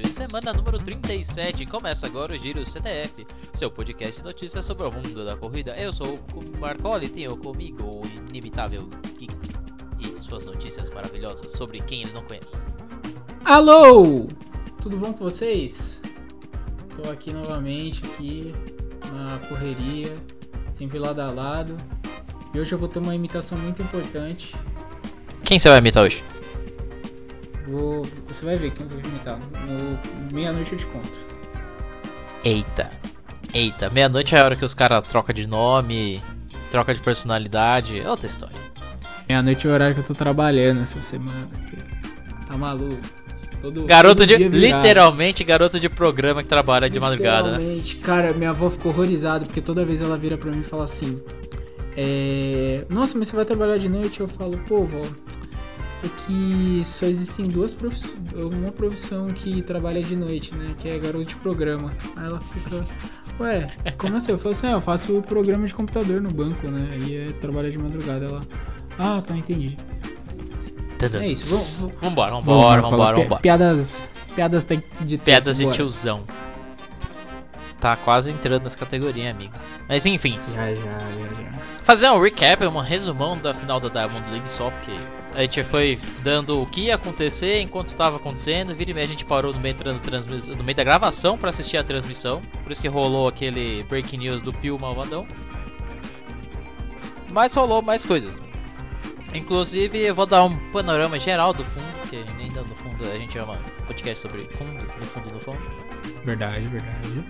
4, semana número 37. Começa agora o Giro CTF, seu podcast de notícias sobre o mundo da corrida. Eu sou o Marcoli e tenho comigo o inimitável Kicks e suas notícias maravilhosas sobre quem ele não conhece. Alô! Tudo bom com vocês? Tô aqui novamente, aqui na correria, sempre lado a lado. E hoje eu vou ter uma imitação muito importante. Quem você vai imitar hoje? Vou, você vai ver quem eu vou imitar. No meia-noite eu te conto. Eita. Eita, meia-noite é a hora que os caras trocam de nome, troca de personalidade, é outra história. Meia-noite é o horário que eu tô trabalhando essa semana. Tá maluco? Todo, Garoto todo de. Literalmente garoto de programa que trabalha de madrugada, né? Literalmente, cara, minha avó ficou horrorizada porque toda vez ela vira pra mim e fala assim: é, Nossa, mas você vai trabalhar de noite? Eu falo, pô, vó, é que só existem duas profissões. Uma profissão que trabalha de noite, né? Que é garoto de programa. Aí ela fica. Ué, como assim? Eu falo assim, ah, eu faço o programa de computador no banco, né? Aí é trabalha de madrugada. Ela. Ah, tá, entendi. É isso, vamos- Vambora, vambora, vambora, pi- vambora. Piadas. Piadas de Piadas de tiozão. Tá quase entrando nessa categoria, amigo. Mas enfim, Já, já, já, já. fazer um recap, um resumão da final da Diamond League só, porque a gente foi dando o que ia acontecer enquanto tava acontecendo. Vira e meia a gente parou no meio, no meio da gravação pra assistir a transmissão. Por isso que rolou aquele breaking news do Pio Malvadão. Mas rolou mais coisas. Inclusive, eu vou dar um panorama geral do fundo, porque ainda no fundo a gente um podcast sobre fundo, no fundo, no fundo. Verdade, verdade.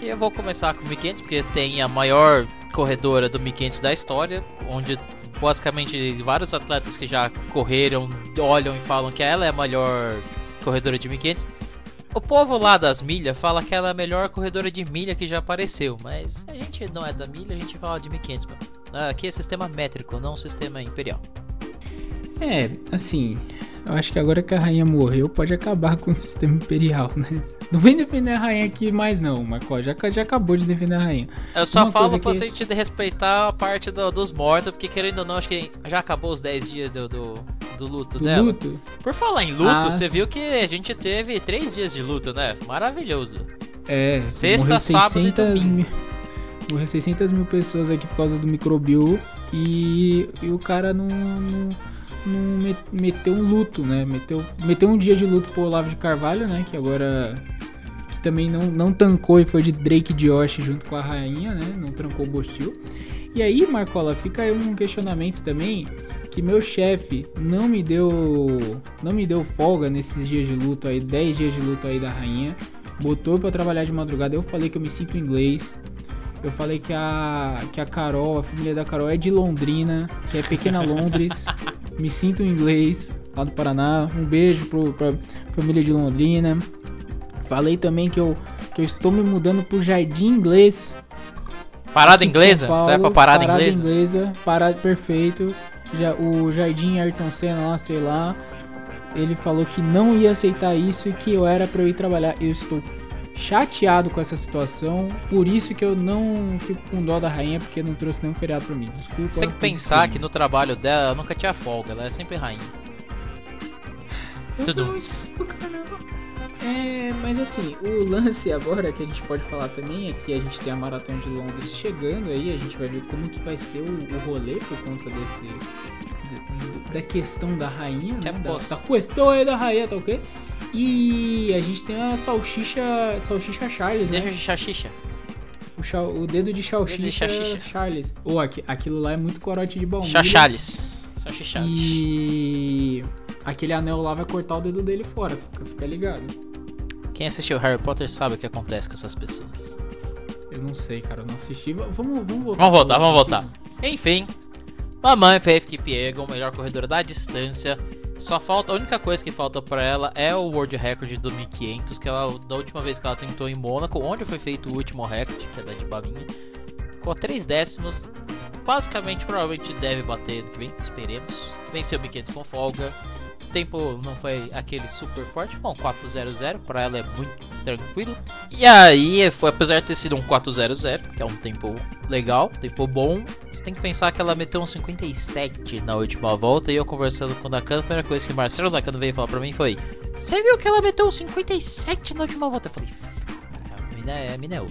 E eu vou começar com o 1500 porque tem a maior corredora do 1500 da história, onde basicamente vários atletas que já correram olham e falam que ela é a maior corredora de 1500. O povo lá das milhas fala que ela é a melhor corredora de milha que já apareceu, mas a gente não é da milha, a gente fala de 1500, mano. Aqui é sistema métrico, não sistema imperial. É, assim, eu acho que agora que a rainha morreu, pode acabar com o sistema imperial, né? Não vem defender a rainha aqui mais não, Marco, já, já acabou de defender a rainha. Eu só Uma falo pra que- gente respeitar a parte do- dos mortos, porque querendo ou não, acho que já acabou os 10 dias do, do, do luto Do dela. luto, Por falar em luto, Ah, você viu que a gente teve 3 dias de luto, né? Maravilhoso. é, Sexta, sábado e 600 domingo. mil, morreu 600 mil pessoas aqui por causa do microbio e, e o cara não, não, não me- meteu um luto, né? Meteu, meteu um dia de luto pro Olavo de Carvalho, né? Que agora que também não, não tancou e foi de Drake de Josh junto com a rainha, né? Não trancou o Bostil. E aí, Marcola, fica aí um questionamento também que meu chefe não me deu não me deu folga nesses dias de luto aí, 10 dias de luto aí da rainha. Botou pra trabalhar de madrugada. Eu falei que eu me sinto inglês. Eu falei que a que a Carol, a família da Carol é de Londrina, que é pequena Londres. Me sinto inglês lá do Paraná. Um beijo pro, pra família de Londrina. Falei também que eu que eu estou me mudando pro Jardim Inglês, Parada inglesa? São Você vai pra Paulo, parada, parada inglesa? inglesa, parada perfeito. Já, o Jardim Ayrton Senna lá, sei lá. Ele falou que não ia aceitar isso e que eu era pra eu ir trabalhar. Eu estou chateado com essa situação. Por isso que eu não fico com dó da rainha, porque não trouxe nenhum feriado pra mim. Desculpa. Você tem que pensar que no trabalho dela ela nunca tinha folga, ela é sempre rainha. Eu Tudo. É, mas assim, o lance agora que a gente pode falar também é que a gente tem a Maratona de Londres chegando aí, a gente vai ver como que vai ser o, o rolê por conta desse da- da questão da rainha, Que né? Da, aposta. da questão aí da rainha, tá ok? E a gente tem a salsicha, salsicha Charles, Deixa né? de chachicha. O, chau- o dedo de salsicha, salsicha. Charles. Ou aqui, aquilo lá é muito corote de baunilha. Chachichales. E aquele anel lá vai cortar o dedo dele fora, fica, fica ligado. Quem assistiu Harry Potter sabe o que acontece com essas pessoas. Eu não sei, cara, eu não assisti. Vamos, vamos voltar. Vamos voltar, vamos voltar. Enfim, mamãe Faith Kipiegon, melhor corredora da distância. Só falta, a única coisa que falta pra ela é o World Record do 1500, que ela, da última vez que ela tentou em Mônaco, onde foi feito o último recorde, que é da de Babinha, com 3 décimos. Basicamente, provavelmente deve bater no que vem, esperemos. Venceu 1500 com folga. O tempo não foi aquele super forte, bom, 400, pra ela é muito tranquilo. E aí, foi, apesar de ter sido um 400, que é um tempo legal, tempo bom, você tem que pensar que ela meteu um 57 na última volta. E eu conversando com o Nakano, a primeira coisa que Marcelo Nakano veio falar pra mim foi: Você viu que ela meteu 57 na última volta? Eu falei, mina é, é.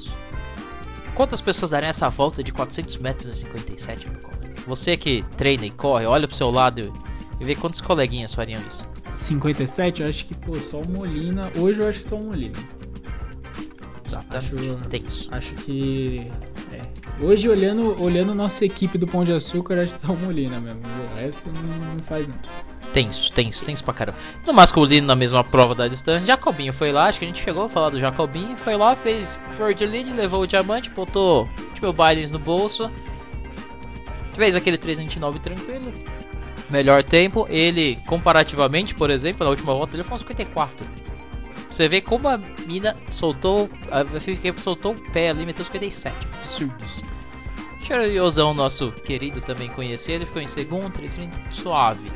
Quantas pessoas darem essa volta de 400 metros e 57, meu colega? Você que treina e corre, olha pro seu lado e vê quantos coleguinhas fariam isso. 57, eu acho que, pô, só o Molina. Hoje eu acho que só o Molina. Exatamente. Acho- Tenso. Acho que. É. Hoje, olhando, olhando nossa equipe do Pão de Açúcar, acho que só o Molina mesmo. O resto não, não faz, não. Tenso, tenso, tenso pra caramba. No masculino, na mesma prova da distância, Jacobinho foi lá, acho que a gente chegou a falar do Jacobinho, foi lá, fez World Lead, levou o diamante, botou tipo Bidens no bolso, fez aquele 329 tranquilo. Melhor tempo, ele, comparativamente, por exemplo, na última volta, ele foi um 54. Você vê como a mina soltou, a soltou o pé ali, meteu 57. Absurdos. Cheiriosão, nosso querido, também conhecido, ele ficou em segundo, 330, suave.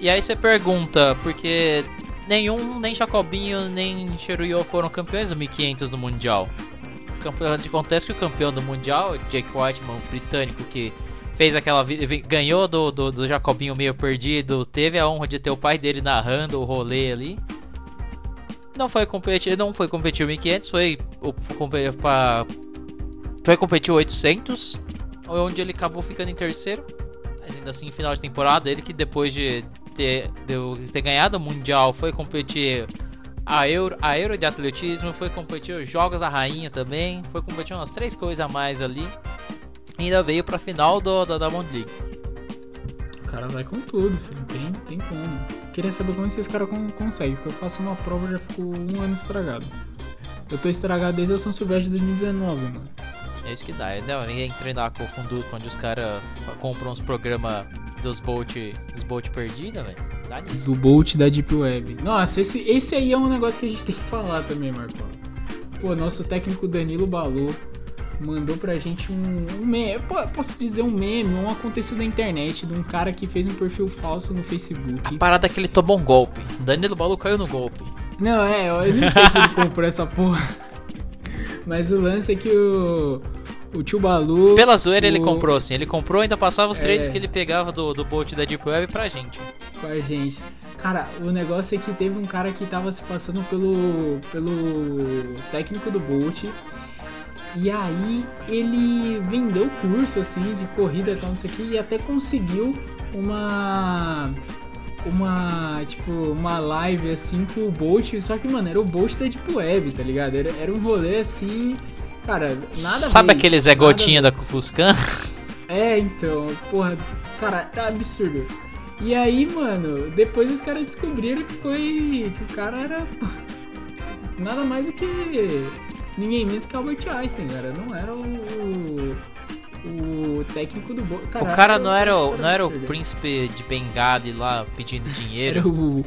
E aí você pergunta, porque nenhum, nem Jacobinho, nem Cheruyo foram campeões do 1500 no Mundial. Campeão- Acontece que o campeão do Mundial, Jake Whiteman, o britânico, que fez aquela ganhou do, do, do Jacobinho meio perdido, teve a honra de ter o pai dele narrando o rolê ali. Não foi competir, não foi competir o 1500, foi o foi competir o 800, onde ele acabou ficando em terceiro. Mas ainda assim, final de temporada, ele que depois de ter, de ter ganhado o Mundial foi competir a Euro, a Euro de atletismo, foi competir os Jogos da Rainha também, foi competir umas três coisas a mais ali. Ainda veio pra final do, da Diamond League. O cara vai com tudo, filho. Tem, tem como. Queria saber como esses caras con conseguem, porque eu faço uma prova e já fico um ano estragado. Eu tô estragado desde a São Silvestre de 2019, mano. É isso que dá. Ainda vem treinar com o onde os caras compram os programas dos Bolt, dos Bolt perdidos, velho. Dá nisso. Do Bolt da Deep Web. Nossa, esse, esse aí é um negócio que a gente tem que falar também, Marcão. Pô, nosso técnico Danilo Balu mandou pra gente um, um meme. Posso dizer um meme, um acontecido na internet de um cara que fez um perfil falso no Facebook. A parada é que ele tomou um golpe. Danilo Balu caiu no golpe. Não, é, eu não sei se ele comprou essa porra. Mas o lance é que o. O tio Balu. Pela zoeira ele o- comprou, assim. Ele comprou e ainda passava os É. trades que ele pegava do, do Bolt da Deep Web pra gente. com a gente. Cara, o negócio é que teve um cara que tava se passando pelo, pelo técnico do Bolt. E aí ele vendeu curso assim de corrida e tal, não sei o que, e até conseguiu uma. Uma, tipo, uma live assim com o Bolt, só que, mano, era o Bolt da Deep Web, tá ligado? Era, era um rolê assim, cara, nada Sabe ver aquele isso, Zé Gotinha da Fuscan? é, então, porra, cara, tá absurdo. E aí, mano, depois os caras descobriram que foi. que o cara era. nada mais do que. Ninguém menos que Albert Einstein, cara. Não era o. o técnico do. O cara não era, o- não era o príncipe de Bengali lá pedindo Era dinheiro. o,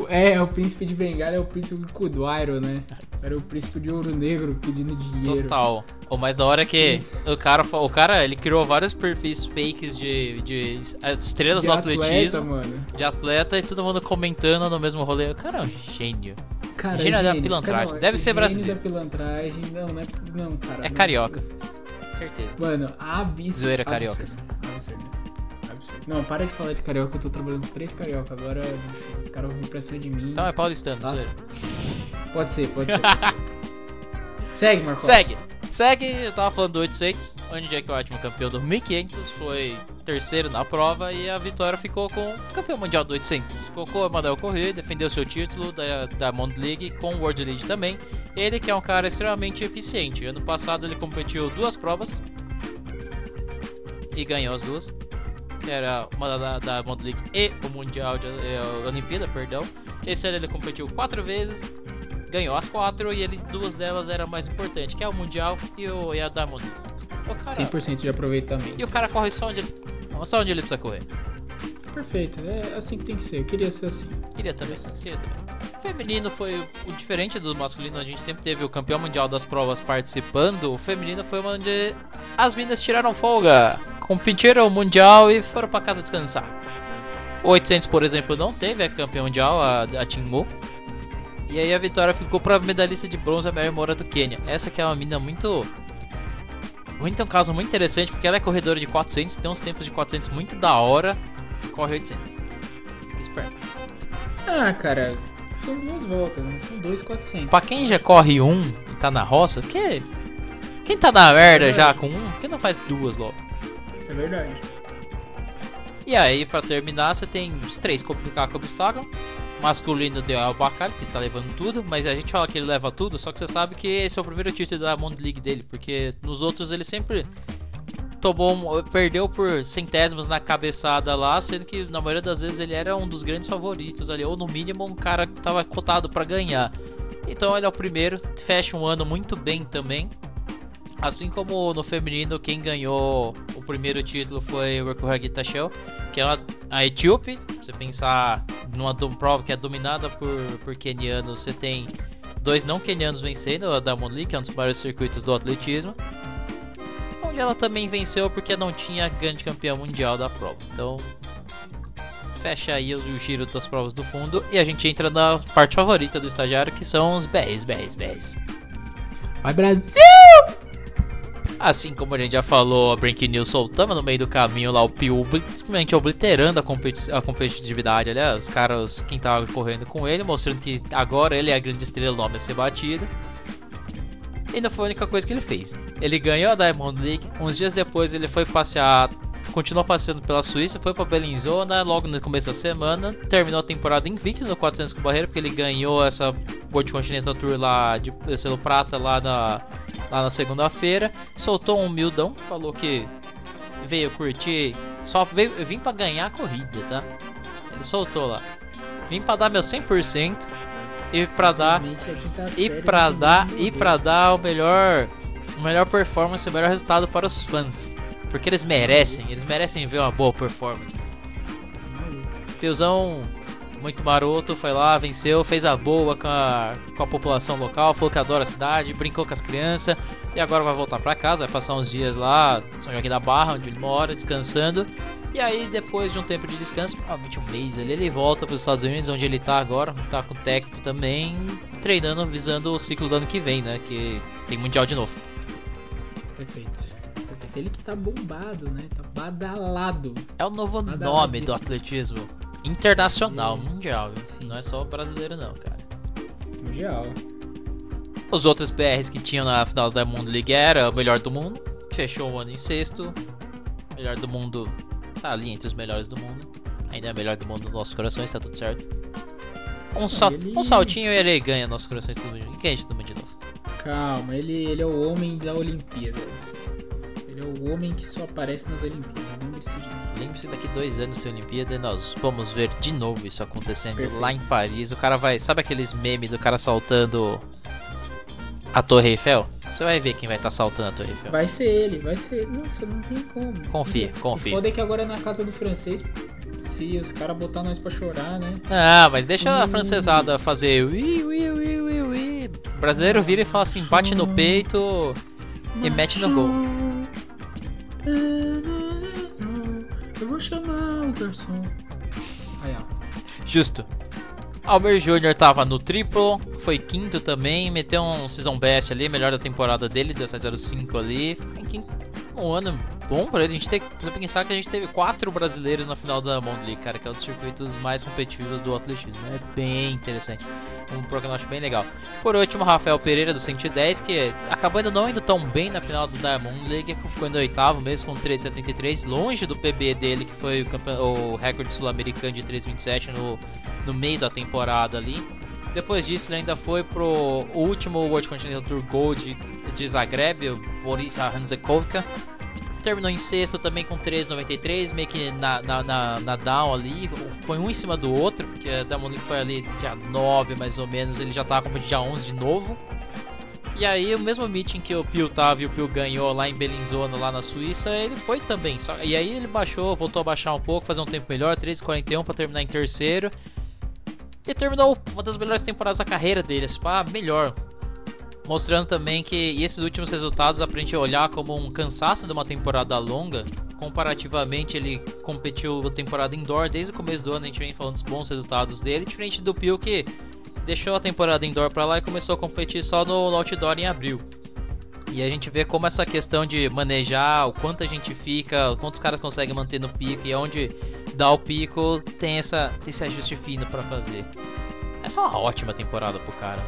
o- É, o príncipe de Bengala é o príncipe de Kuduairo, né? Era o príncipe de Ouro Negro pedindo dinheiro. Total. O mais da hora é que Isso. o cara, o cara, ele criou vários perfis fakes de, de estrelas De do atleta, atletismo, mano. de atleta e todo mundo comentando no mesmo rolê. O cara é um gênio. Cara, Gênio da gênio. pilantragem. Cara, Deve ser gênio brasileiro. da pilantragem. Não, não é. Não, cara. É não- carioca. Certeza. Mano, absurdo. Zoeira cariocas. Absurdo. Absurdo. Não, para de falar de carioca, eu tô trabalhando com três carioca. Agora os caras vão vir pra cima de mim. Então é paulistano, Tá. zoeira. Pode ser, pode ser. Pode ser. Segue, Marcos. Segue. Segue, eu tava falando do 800, onde Jack Whiteman, campeão do 1500, foi terceiro na prova e a vitória ficou com o campeão mundial do 800. Colocou o Amadeu Corrêa, defendeu seu título da, da Mond League com o World League também. Ele que é um cara extremamente eficiente. Ano passado ele competiu duas provas e ganhou as duas. Era uma da, da Mond League e o Mundial de eh, a Olimpíada, perdão. Esse ano ele competiu quatro vezes, ganhou as quatro e ele duas delas era mais importante, que é o Mundial e, o, e a Diamond League. O cara, 100% de aproveitamento. e o cara corre só onde ele, só onde ele precisa correr. Perfeito, é assim que tem que ser. Eu queria ser assim. Queria também, queria também. O feminino foi o diferente do masculino, a gente sempre teve o campeão mundial das provas participando. O feminino foi onde as minas tiraram folga, competiram o mundial e foram pra casa descansar. O 800, por exemplo, não teve a campeã mundial, a, a. E aí a vitória ficou pra medalhista de bronze, a Mary Moura do Quênia. Essa que é uma mina muito. Muito um caso muito interessante, porque ela é corredora de 400, tem uns tempos de 400 muito da hora, corre 800. Esperto. Ah, cara, são duas voltas, né? São dois 400. Pra quem já corre um e tá na roça, que... quem tá na merda já com um, por que não faz duas logo? É verdade. E aí, pra terminar, você tem os três complicar com obstáculo. Masculino deu ao Bacar, que tá levando tudo, mas a gente fala que ele leva tudo, só que você sabe que esse é o primeiro título da Monde League dele, porque nos outros ele sempre tomou, perdeu por centésimos na cabeçada lá, sendo que na maioria das vezes ele era um dos grandes favoritos ali, ou no mínimo um cara que tava cotado para ganhar. Então ele é o primeiro, fecha um ano muito bem também. Assim como no feminino, quem ganhou o primeiro título foi o Rekuhagi Tashel, que é a etíope. Você pensar numa prova que é dominada por, por kenianos, você tem dois não kenianos vencendo, a Diamond League, que é um dos maiores circuitos do atletismo. Onde ela também venceu porque não tinha grande campeão mundial da prova. Então, fecha aí o giro das provas do fundo e a gente entra na parte favorita do estagiário, que são os BRs, BRs, BRs. Vai Brasil! Assim como a gente já falou, a Brink News soltando no meio do caminho lá o Piu, simplesmente obliterando a, competi a competitividade ali, os caras, quem tava correndo com ele, mostrando que agora ele é a grande estrela, o nome a ser batido. E não foi a única coisa que ele fez. Ele ganhou a Diamond League, uns dias depois ele foi passear, continuou passeando pela Suíça, foi para Bellinzona logo no começo da semana, terminou a temporada invicto no 400 com barreira, porque ele ganhou essa World Continental Tour lá de selo prata lá na lá na segunda-feira, soltou um mildão, falou que veio curtir, só veio, vim para ganhar a corrida, tá? Ele soltou lá. Vim para dar meu 100% e para dar e para dar e para dar o melhor o melhor performance, o melhor resultado para os fãs, porque eles merecem, eles merecem ver uma boa performance. Piozão muito maroto, foi lá, venceu, fez a boa com a, com a população local, falou que adora a cidade, brincou com as crianças e agora vai voltar para casa, vai passar uns dias lá, São Joaquim da Barra, onde ele mora, descansando. E aí, depois de um tempo de descanso, provavelmente um mês ali, ele volta para os Estados Unidos, onde ele está agora, tá com o técnico também, treinando, visando o ciclo do ano que vem, né? Que tem Mundial de novo. Perfeito. Perfeito. Ele que tá bombado, né? Tá badalado. É o novo nome do atletismo. Internacional, mundial, Sim. não é só brasileiro não, cara. Mundial. Os outros BRs que tinham na final da Mundo League era o melhor do mundo, fechou o ano em sexto. Melhor do mundo tá ali entre os melhores do mundo. Ainda é melhor do mundo nos nossos corações, tá tudo certo. Um, sal ele... um saltinho e ele ganha nossos corações tudo. E quem a gente toma de novo? Calma, ele, ele é o homem da Olimpíada. Ele é o homem que só aparece nas Olimpíadas. Lembre-se disso. Lembre-se daqui dois anos tem Olimpíada e nós vamos ver de novo isso acontecendo Perfeito. lá em Paris. O cara vai. Sabe aqueles memes do cara saltando a Torre Eiffel? Você vai ver quem vai estar tá saltando a Torre Eiffel. Vai ser ele, vai ser. Nossa, não tem como. Confia, confia. Pode que agora é na casa do francês. Se os caras botar nós pra chorar, né? Ah, mas deixa a francesada fazer ui, ui, ui, ui, ui. O brasileiro vira e fala assim, bate no peito e mete no gol. Aí, ó. Justo. Albert Jr. tava no triplo, foi quinto também, meteu um season best ali, melhor da temporada dele, 1705 ali. Um ano bom pra ele. A gente tem que pensar que a gente teve quatro brasileiros na final da League, cara, que é um dos circuitos mais competitivos do atletismo. É bem interessante. Um programa acho bem legal. Por último, Rafael Pereira do 110, que acabou indo não indo tão bem na final do Diamond League, ficou em oitavo mesmo com 3,73, longe do PB dele, que foi o, o recorde sul-americano de 3,27 no, no meio da temporada ali. Depois disso, ele ainda foi pro último World Continental Tour Gold de Zagreb, o Boris Hanzekovka, terminou em sexto também com 3,93, meio que na, na, na, na, down ali. Foi um em cima do outro, porque a Diamond foi ali dia 9 mais ou menos, ele já tava competindo dia 11 de novo. E aí, o mesmo meeting que o Pio tava e o Pio ganhou lá em Bellinzona, lá na Suíça, ele foi também. E aí ele baixou, voltou a baixar um pouco, fazer um tempo melhor, 3,41 para terminar em terceiro. E terminou uma das melhores temporadas da carreira dele, pá, melhor mostrando também que esses últimos resultados aprende a olhar como um cansaço de uma temporada longa. Comparativamente, ele competiu a temporada indoor desde o começo do ano, a gente vem falando dos bons resultados dele, diferente do Pio que deixou a temporada indoor para lá e começou a competir só no outdoor em abril. E a gente vê como essa questão de manejar o quanto a gente fica, quantos caras conseguem manter no pico e onde dá o pico, tem, essa, tem esse ajuste fino para fazer. Essa é uma ótima temporada pro cara.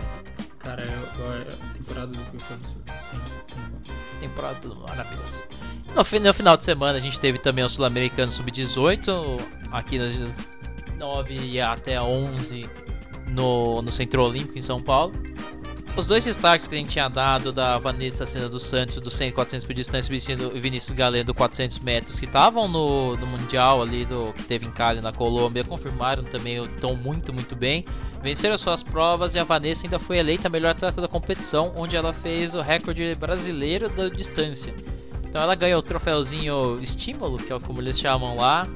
Cara, eu, a temporada do Bill foi absurda. Tem- tem- Temporada maravilhosa. No, no final de semana a gente teve também o Sul-Americano Sub-18, aqui nas 9 e até 11 no, no Centro Olímpico em São Paulo. Os dois destaques que a gente tinha dado da Vanessa Cena dos Santos do 100 e 400 por distância e o Vinícius Galeno do 400 metros que estavam no, no Mundial ali do que teve em Cali na Colômbia confirmaram também estão muito muito bem. Venceram suas provas e a Vanessa ainda foi eleita a melhor atleta da competição onde ela fez o recorde brasileiro da distância. Então ela ganhou o troféuzinho estímulo que é como eles chamam lá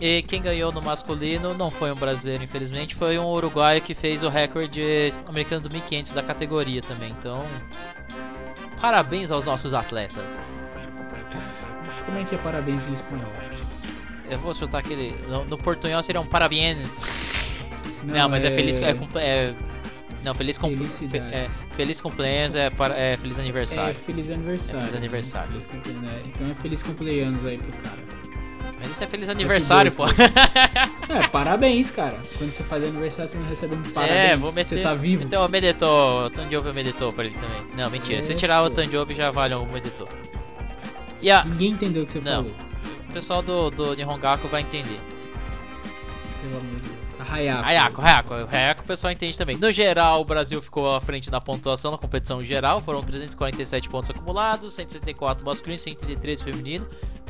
e quem ganhou no masculino não foi um brasileiro, infelizmente, foi um uruguaio que fez o recorde americano do 1500 da categoria também. Então, parabéns aos nossos atletas. Como é que é parabéns em espanhol? Eu vou chutar aquele. No, no portunhol seria um parabéns. Não, mas é, feliz. É, é- não, feliz Felicidades. é, feliz cumpleaños é, para, é feliz É aniversário. feliz aniversário. É feliz aniversário. Feliz cumpleaños, né? Então é feliz cumpleaños aí pro cara. Mas isso é feliz aniversário, pô. É, parabéns, cara. Quando você faz aniversário, você não recebe um parabéns. É, vou meter. Você tá vivo. Então o Medetô, o Tanjobi é Medetô pra ele também. Não, mentira. Se É, tirar o pô. Tanjobi já vale um Medetô. E a, Ninguém entendeu o que você Não. falou. o pessoal do, do Nihongaku vai entender. Pelo amor de Deus. A Hayako. Hayako, Hayako. Hayako o pessoal entende também. No geral, o Brasil ficou à frente na pontuação na competição geral. Foram 347 pontos acumulados, 164 masculino, 133 feminino.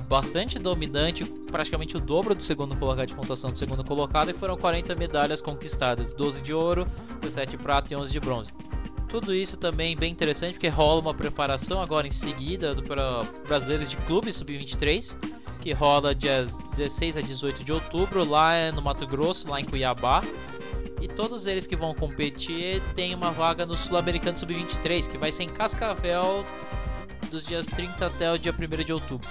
Bastante dominante, praticamente o dobro do segundo colocado de pontuação do segundo colocado. E foram 40 medalhas conquistadas: 12 de ouro, 17 de prata e 11 de bronze. Tudo isso também bem interessante porque rola uma preparação agora em seguida para brasileiros de clube sub-23 que rola dias 16 a 18 de outubro lá é no Mato Grosso, lá em Cuiabá. E todos eles que vão competir têm uma vaga no Sul-Americano Sub-23, que vai ser em Cascavel dos dias 30 até o dia 1 de outubro.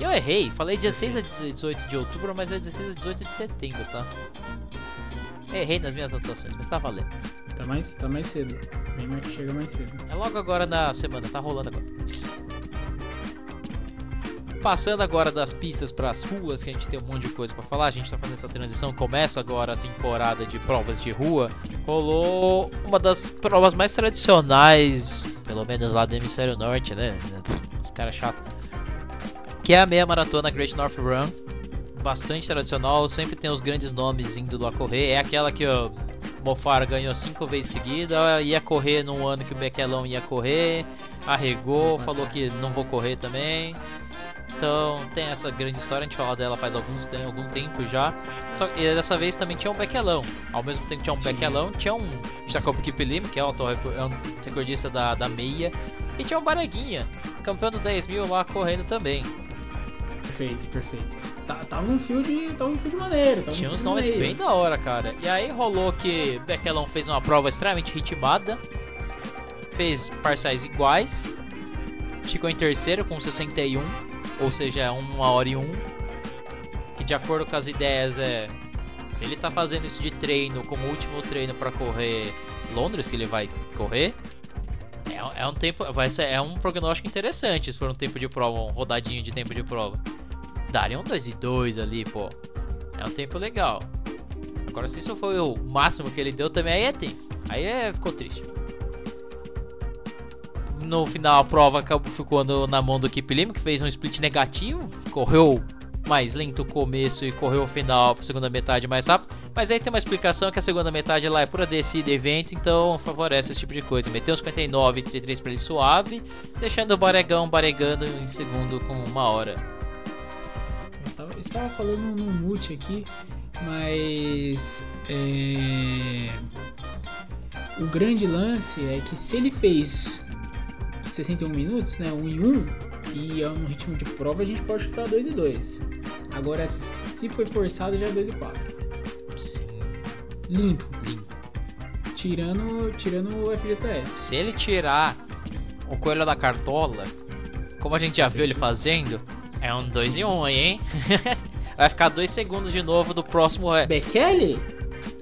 Eu errei, falei 16 a 18 de outubro, mas é 16 a 18 de setembro, tá? Errei nas minhas anotações, mas tá valendo. Tá mais, tá mais cedo. Bem mais chega mais cedo. É logo agora na semana, tá rolando agora. Passando agora das pistas para as ruas, que a gente tem um monte de coisa para falar, a gente tá fazendo essa transição, começa agora a temporada de provas de rua. Rolou uma das provas mais tradicionais, pelo menos lá do hemisfério norte, né? Os caras chatos. Que é a meia maratona Great North Run. Bastante tradicional, sempre tem os grandes nomes indo lá correr. É aquela que o Mofara ganhou cinco vezes seguida, ia correr num ano que o Bequelão ia correr, arregou, falou que não vou correr também. Então tem essa grande história, a gente fala dela faz alguns, tem, algum tempo já. Só que dessa vez também tinha um Bequelão. Ao mesmo tempo que tinha um Bequelão, tinha um Jacob Kipilim, que é um, autor- é recordista da, da meia. E tinha um Bareguinha, campeão do 10 mil lá correndo também. Perfeito, perfeito. Tá, tava um fio de. Tava um fio de maneiro. Tava Tinha um uns nomes de bem da hora, cara. E aí rolou que Bequelão fez uma prova extremamente ritmada. Fez parciais iguais. Ficou em terceiro com 61. Ou seja, é uma hora e um. Que de acordo com as ideias é. Se ele tá fazendo isso de treino como último treino pra correr Londres, que ele vai correr. É, é um tempo. Vai ser, é um prognóstico interessante se for um tempo de prova, um rodadinho de tempo de prova. Daria um 2 e 2 ali, pô. É um tempo legal. Agora, se isso foi o máximo que ele deu, também aí é tenso. Aí é, ficou triste. No final, a prova acabou ficando na mão do Kip Lima, que fez um split negativo. Correu mais lento o começo e correu o final para segunda metade mais rápido. Mas aí tem uma explicação que a segunda metade lá é pura descida e evento, então favorece esse tipo de coisa. Meteu uns 59 e 33 para ele suave, deixando o Baregão baregando em segundo com uma hora. Eu estava, eu estava falando no mute aqui, mas é, o grande lance é que se ele fez 61 minutos, né, 1 e 1, e é um ritmo de prova, a gente pode chutar 2 e 2. Agora, se foi forçado, já é 2 e 4. Limpo, limpo. tirando, tirando o FGTS. Se ele tirar o coelho da cartola, como a gente já viu ele fazendo, é um 2 e 1 um aí, hein? vai ficar 2 segundos de novo do próximo. Bekele?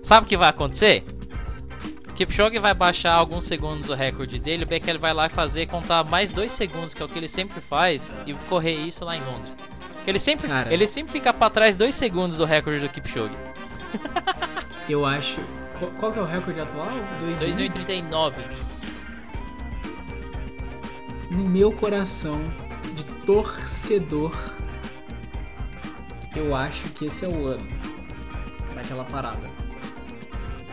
Sabe o que vai acontecer? Kipchoge vai baixar alguns segundos o recorde dele, o Bekele vai lá e fazer contar mais 2 segundos, que é o que ele sempre faz, e correr isso lá em Londres. Ele sempre, Cara. ele sempre fica pra trás 2 segundos do recorde do Kipchoge. Eu acho, Qual, que é o recorde atual? 2 2 39. No meu coração de torcedor, eu acho que esse é o ano daquela parada.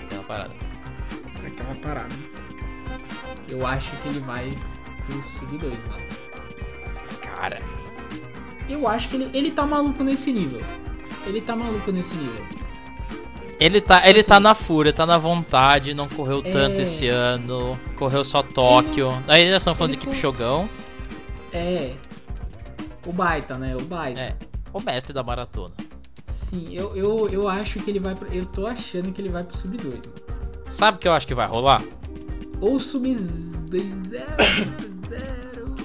Aquela parada. Daquela parada. Eu acho que ele vai sub 2, mano. Cara. Eu acho que ele, ele tá maluco nesse nível. Ele tá maluco nesse nível. Ele tá, ele Assim. tá na fúria, tá na vontade, não correu tanto É. esse ano. Correu só Tóquio. Aí nós estamos falando ele de co- Kipchogão. É. O baita, né? O baita. É. O mestre da maratona. Sim, eu, eu, eu acho que ele vai pro, Eu tô achando que ele vai pro sub 2, mano. Sabe o que eu acho que vai rolar? Ou sub 2 0 0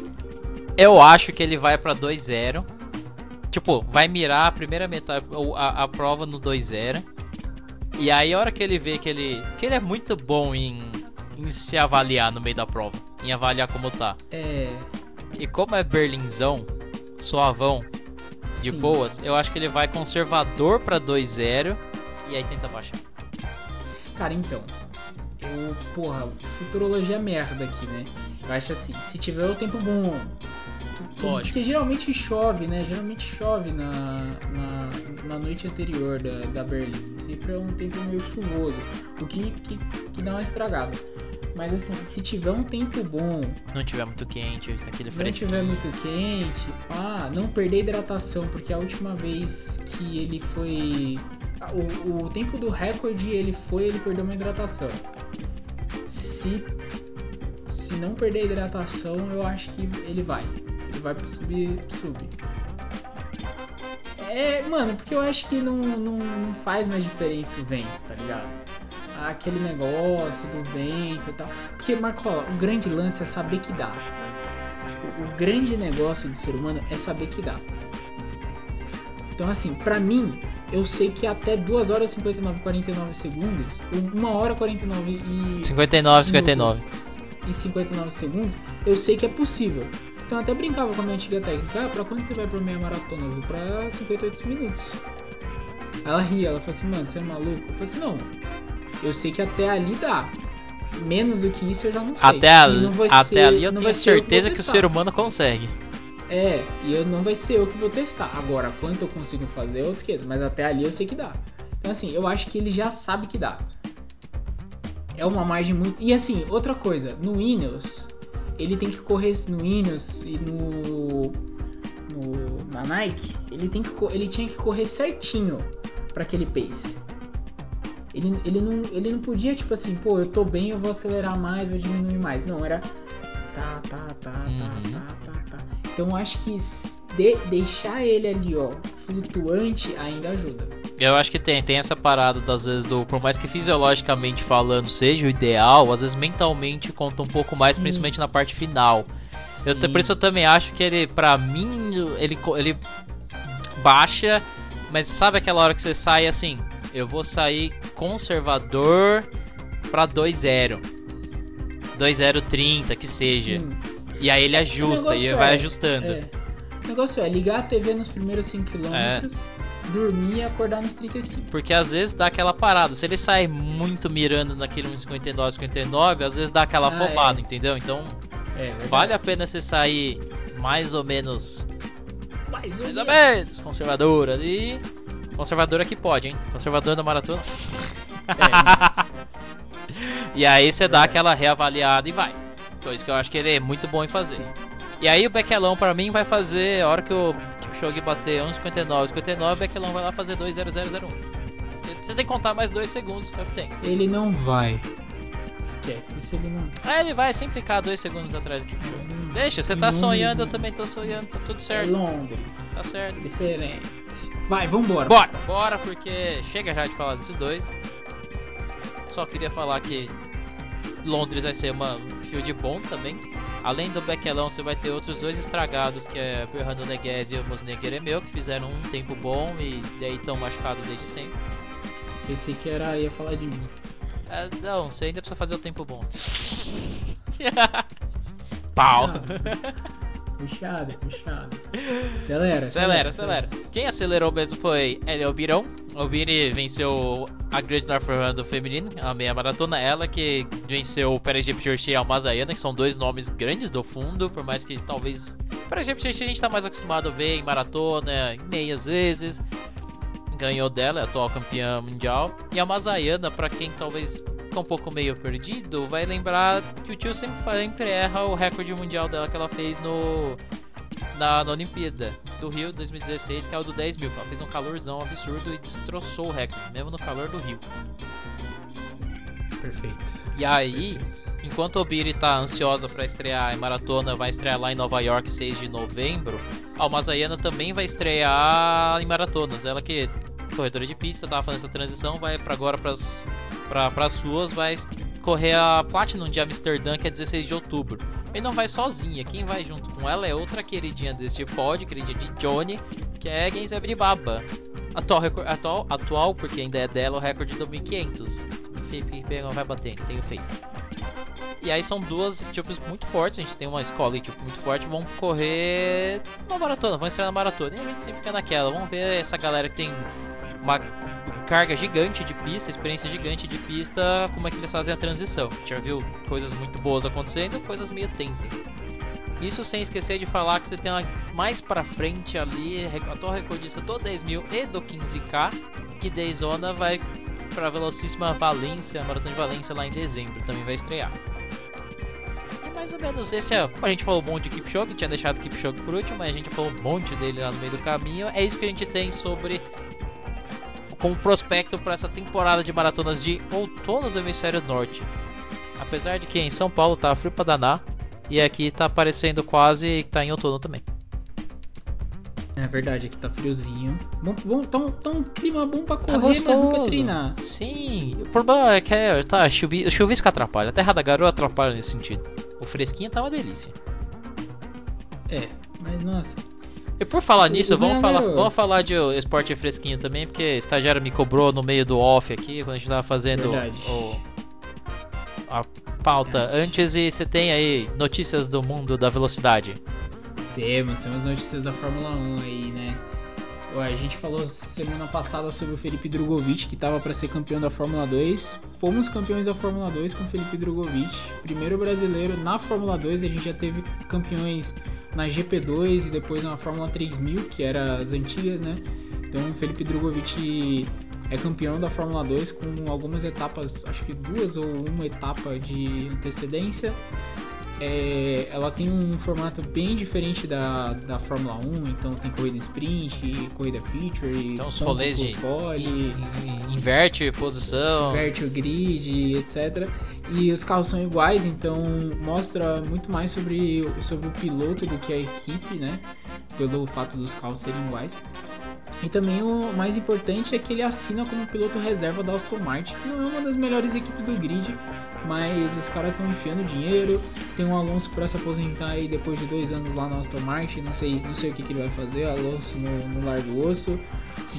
Eu acho que ele vai pra 2-0. Tipo, vai mirar a primeira metade, ou a, a prova no 2-0. E aí a hora que ele vê que ele. Que ele é muito bom em, em se avaliar no meio da prova. Em avaliar como tá. É. E como é Berlinzão, suavão, de sim. boas, eu acho que ele vai conservador pra 2-0 e aí tenta baixar. Cara, então. Eu, porra, futurologia merda aqui, né? Eu acho assim, se tiver o tempo bom. Tu- Lógico. Porque geralmente chove, né? Geralmente chove na, na, na noite anterior da, da Berlim. Sempre é um tempo meio chuvoso. O que, que, que dá uma estragada. Mas assim, se tiver um tempo bom, Não tiver muito quente, aquele não fresquinho. tiver muito quente, pá, não perder hidratação, porque a última vez que ele foi. O, o tempo do recorde ele foi, ele perdeu uma hidratação. Se, se não perder a hidratação, eu acho que ele vai. Vai pro sub. sub. É, mano, porque eu acho que não, não, não faz mais diferença o vento, tá ligado? Aquele negócio do vento e tal. Porque, Marcola, o grande lance é saber que dá. O, o grande negócio do ser humano é saber que dá. Então, assim, pra mim, eu sei que até 2 horas e 59 49 segundos, 1 hora 49 e, 59, 59. e 59 segundos, eu sei que é possível. Então, eu até brincava com a minha antiga técnica: ah, pra quando você vai pra meia maratona? Eu vou pra 58 minutos. Ela ria, ela falou assim: mano, você é maluco? Eu falei assim: não, eu sei que até ali dá. Menos do que isso eu já não sei. Até, a- não até ser- ali eu não tenho eu que certeza que o ser humano consegue. É, e eu não vai ser eu que vou testar. Agora, quanto eu consigo fazer, eu esqueço. Mas até ali eu sei que dá. Então, assim, eu acho que ele já sabe que dá. É uma margem muito. E assim, outra coisa, no Ineos, ele tem que correr no Ineos e no. no na Nike, ele, tem que, ele tinha que correr certinho pra aquele pace. Ele, ele, não, ele não podia, tipo assim, pô, eu tô bem, eu vou acelerar mais, vou diminuir mais. Não, era. Tá, tá, tá, Uhum. tá, tá, tá, tá. Então eu acho que de- deixar ele ali, ó, flutuante ainda ajuda. Eu acho que tem, tem essa parada das vezes do. Por mais que fisiologicamente falando seja o ideal, às vezes mentalmente conta um pouco mais, Sim. principalmente na parte final. Eu, Sim. por isso eu também acho que ele, pra mim, ele, ele baixa, mas sabe aquela hora que você sai assim? Eu vou sair conservador pra 2-0. 2-0-30, que seja. Sim. E aí ele ajusta, e vai é- ajustando. É. O negócio é ligar a TV nos primeiros 5km, É. dormir e acordar nos 35. Porque às vezes dá aquela parada. Se ele sai muito mirando naquele 1,59, 59, às vezes dá aquela Ah, afobada, é. entendeu? Então É, verdade. vale a pena você sair mais ou menos. Mais ou Mais ou menos. menos conservador ali. Conservadora que pode, hein? Conservador da maratona. É, E aí você dá Verdade. aquela reavaliada e vai. Coisa que eu acho que ele é muito bom em fazer. sim. E aí o Bequelão pra mim vai fazer, a hora que o Kipchoge bater 1,59, 59, o Bequelão vai lá fazer 2,0001. Você tem que contar mais 2 segundos, é o que tem. Ele não vai. Esquece, isso ele não. Aí ele vai sempre ficar 2 segundos atrás do Kipchoge. Hum, Deixa, você tá sonhando, eu também tô sonhando, tá tudo É certo, Londres. tá certo. Diferente. Vai, vambora. Bora, bora, porque chega já de falar desses dois. Só queria falar que Londres vai ser uma um field bom também. Além do Bequelão, você vai ter outros dois estragados, que é o Fernando Neguez e o Mosneguer Emeu, que fizeram um tempo bom e daí estão machucados desde sempre. Pensei que era, ia falar de mim. É, não, você ainda precisa fazer o tempo bom. Pau! Puxado, puxado. Acelera, Acelera, acelera. Quem acelerou mesmo foi Eliel Birão, O Bini venceu a Great North Run do feminino, a meia maratona. Ela que venceu o Paraegypt Jersey e a Mazayana, que são dois nomes grandes do fundo, por mais que talvez. Paraegypt Jersey a gente tá mais acostumado a ver em maratona, em meias vezes. Ganhou dela, é a atual campeã mundial. E a Mazayana, para quem talvez fica um pouco meio perdido, vai lembrar que o tio sempre, sempre erra o recorde mundial dela que ela fez no na, na Olimpíada do Rio 2016, que é o do 10 mil. Ela fez um calorzão absurdo e destroçou o recorde, mesmo no calor do Rio. Perfeito. E aí, enquanto o Biri tá ansiosa para estrear em maratona, vai estrear lá em Nova York 6 de novembro, a Mazayana também vai estrear em maratonas. Ela que corredora de pista, tava fazendo essa transição, vai para agora para as suas, vai correr a Platinum de Amsterdã, que é 16 de outubro. E não vai sozinha, quem vai junto com ela é outra queridinha deste pod, queridinha de Johnny, que é Genzebri Baba. Atual, atual, atual, porque ainda é dela o recorde do 1500. Fife vai batendo, tenho feito. E aí são duas tipos muito fortes, a gente tem uma escola tipo, muito forte, vão correr uma maratona, vão estrear na maratona. E a gente sempre fica naquela, vamos ver essa galera que tem uma carga gigante de pista, experiência gigante de pista, como é que eles fazem a transição. A gente já viu coisas muito boas acontecendo, coisas meio tensas. Isso sem esquecer de falar que você tem uma, mais pra frente ali, a tua recordista do 10 mil e do 15k, que Dayzona vai pra Velocíssima Valência, Maratona de Valência lá em dezembro, também vai estrear. E mais ou menos esse é, a gente falou um monte de Kipchoge, tinha deixado o Kipchoge por último, mas a gente falou um monte dele lá no meio do caminho, é isso que a gente tem sobre como prospecto para essa temporada de maratonas de outono do hemisfério norte. Apesar de que em São Paulo tá frio pra danar e aqui tá parecendo quase que tá em outono também. É verdade, aqui tá friozinho. Bom, bom, tá, um, tá um clima bom pra tá correr, tá mas pra treinar. Sim, o problema é que é, tá, chuvi, o chuvisco atrapalha. A terra da garoa atrapalha nesse sentido. O fresquinho tá uma delícia. É, mas nossa, e por falar nisso, vamos falar, vamos falar de esporte fresquinho também, porque o estagiário me cobrou no meio do off aqui, quando a gente tava fazendo o, a pauta é. antes, e você tem aí notícias do mundo da velocidade. Temos, temos notícias da Fórmula 1 aí, né? A gente falou semana passada sobre o Felipe Drogovic, que estava para ser campeão da Fórmula 2. Fomos campeões da Fórmula 2 com o Felipe Drogovic, primeiro brasileiro na Fórmula 2. A gente já teve campeões na GP2 e depois na Fórmula 3000, que era as antigas, né? Então o Felipe Drogovic é campeão da Fórmula 2 com algumas etapas, acho que duas ou uma etapa de antecedência. É, ela tem um formato bem diferente da, da Fórmula 1, então tem corrida sprint, corrida feature, então os rolês de pole, inverte posição, inverte o grid, etc. E os carros são iguais, então mostra muito mais sobre, sobre o piloto do que a equipe, né? Pelo fato dos carros serem iguais. E também o mais importante é que ele assina como piloto reserva da Aston Martin, que não é uma das melhores equipes do grid, mas os caras estão enfiando dinheiro. Tem um Alonso para se aposentar aí depois de dois anos lá na Aston Martin, não sei, não sei o que, que ele vai fazer, Alonso no, no largo osso.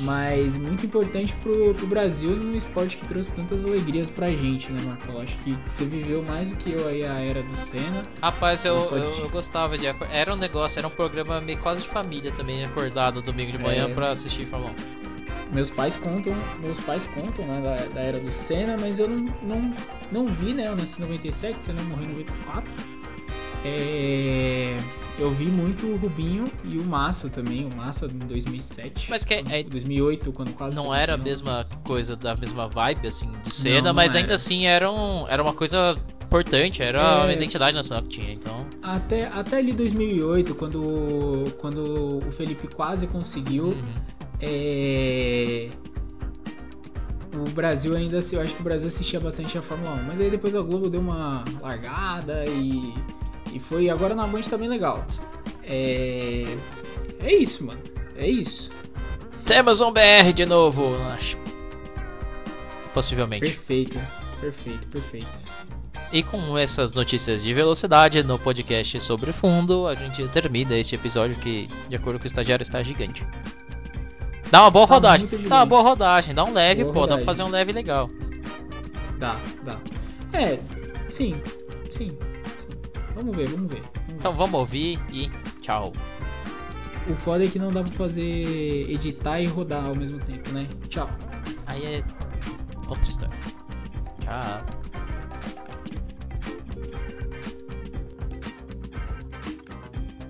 Mas muito importante pro, pro Brasil num esporte que trouxe tantas alegrias pra gente, né, Marco? Acho que você viveu mais do que eu aí a era do Senna. Rapaz, eu, eu, eu, gostava de. Era um negócio, era um programa meio quase de família também, acordado domingo de manhã é... pra assistir Fórmula 1. Meus pais contam, meus pais contam né, da, da era do Senna, mas eu não, não, não vi, né? Eu nasci em 97, Senna morreu em 94. É eu vi muito o Rubinho e o Massa também, o Massa em 2007. Mas que é, é 2008, quando quase. Não era a mesma coisa, da mesma vibe, assim, de cena, não, mas não ainda assim era, um, era uma coisa importante, era é... uma identidade nacional que tinha, então. Até, até ali 2008, quando, quando o Felipe quase conseguiu. Uhum. É o Brasil ainda, eu acho que o Brasil assistia bastante a Fórmula 1, mas aí depois a Globo deu uma largada e e foi agora na Band também legal. É. É isso, mano. É isso. Temos um BR de novo, acho. Possivelmente. Perfeito, perfeito, perfeito. E com essas notícias de velocidade no podcast sobre fundo, a gente termina este episódio que, de acordo com o estagiário, está gigante. Dá uma boa tá rodagem. Dá uma boa rodagem. Dá um leve, boa pô. Rodagem. Dá pra fazer um leve legal. Dá, dá. É, sim, sim. Vamos ver, vamos ver. Então vamos ouvir e tchau. O foda é que não dá pra fazer editar e rodar ao mesmo tempo, né? Tchau. Aí é outra história. Tchau.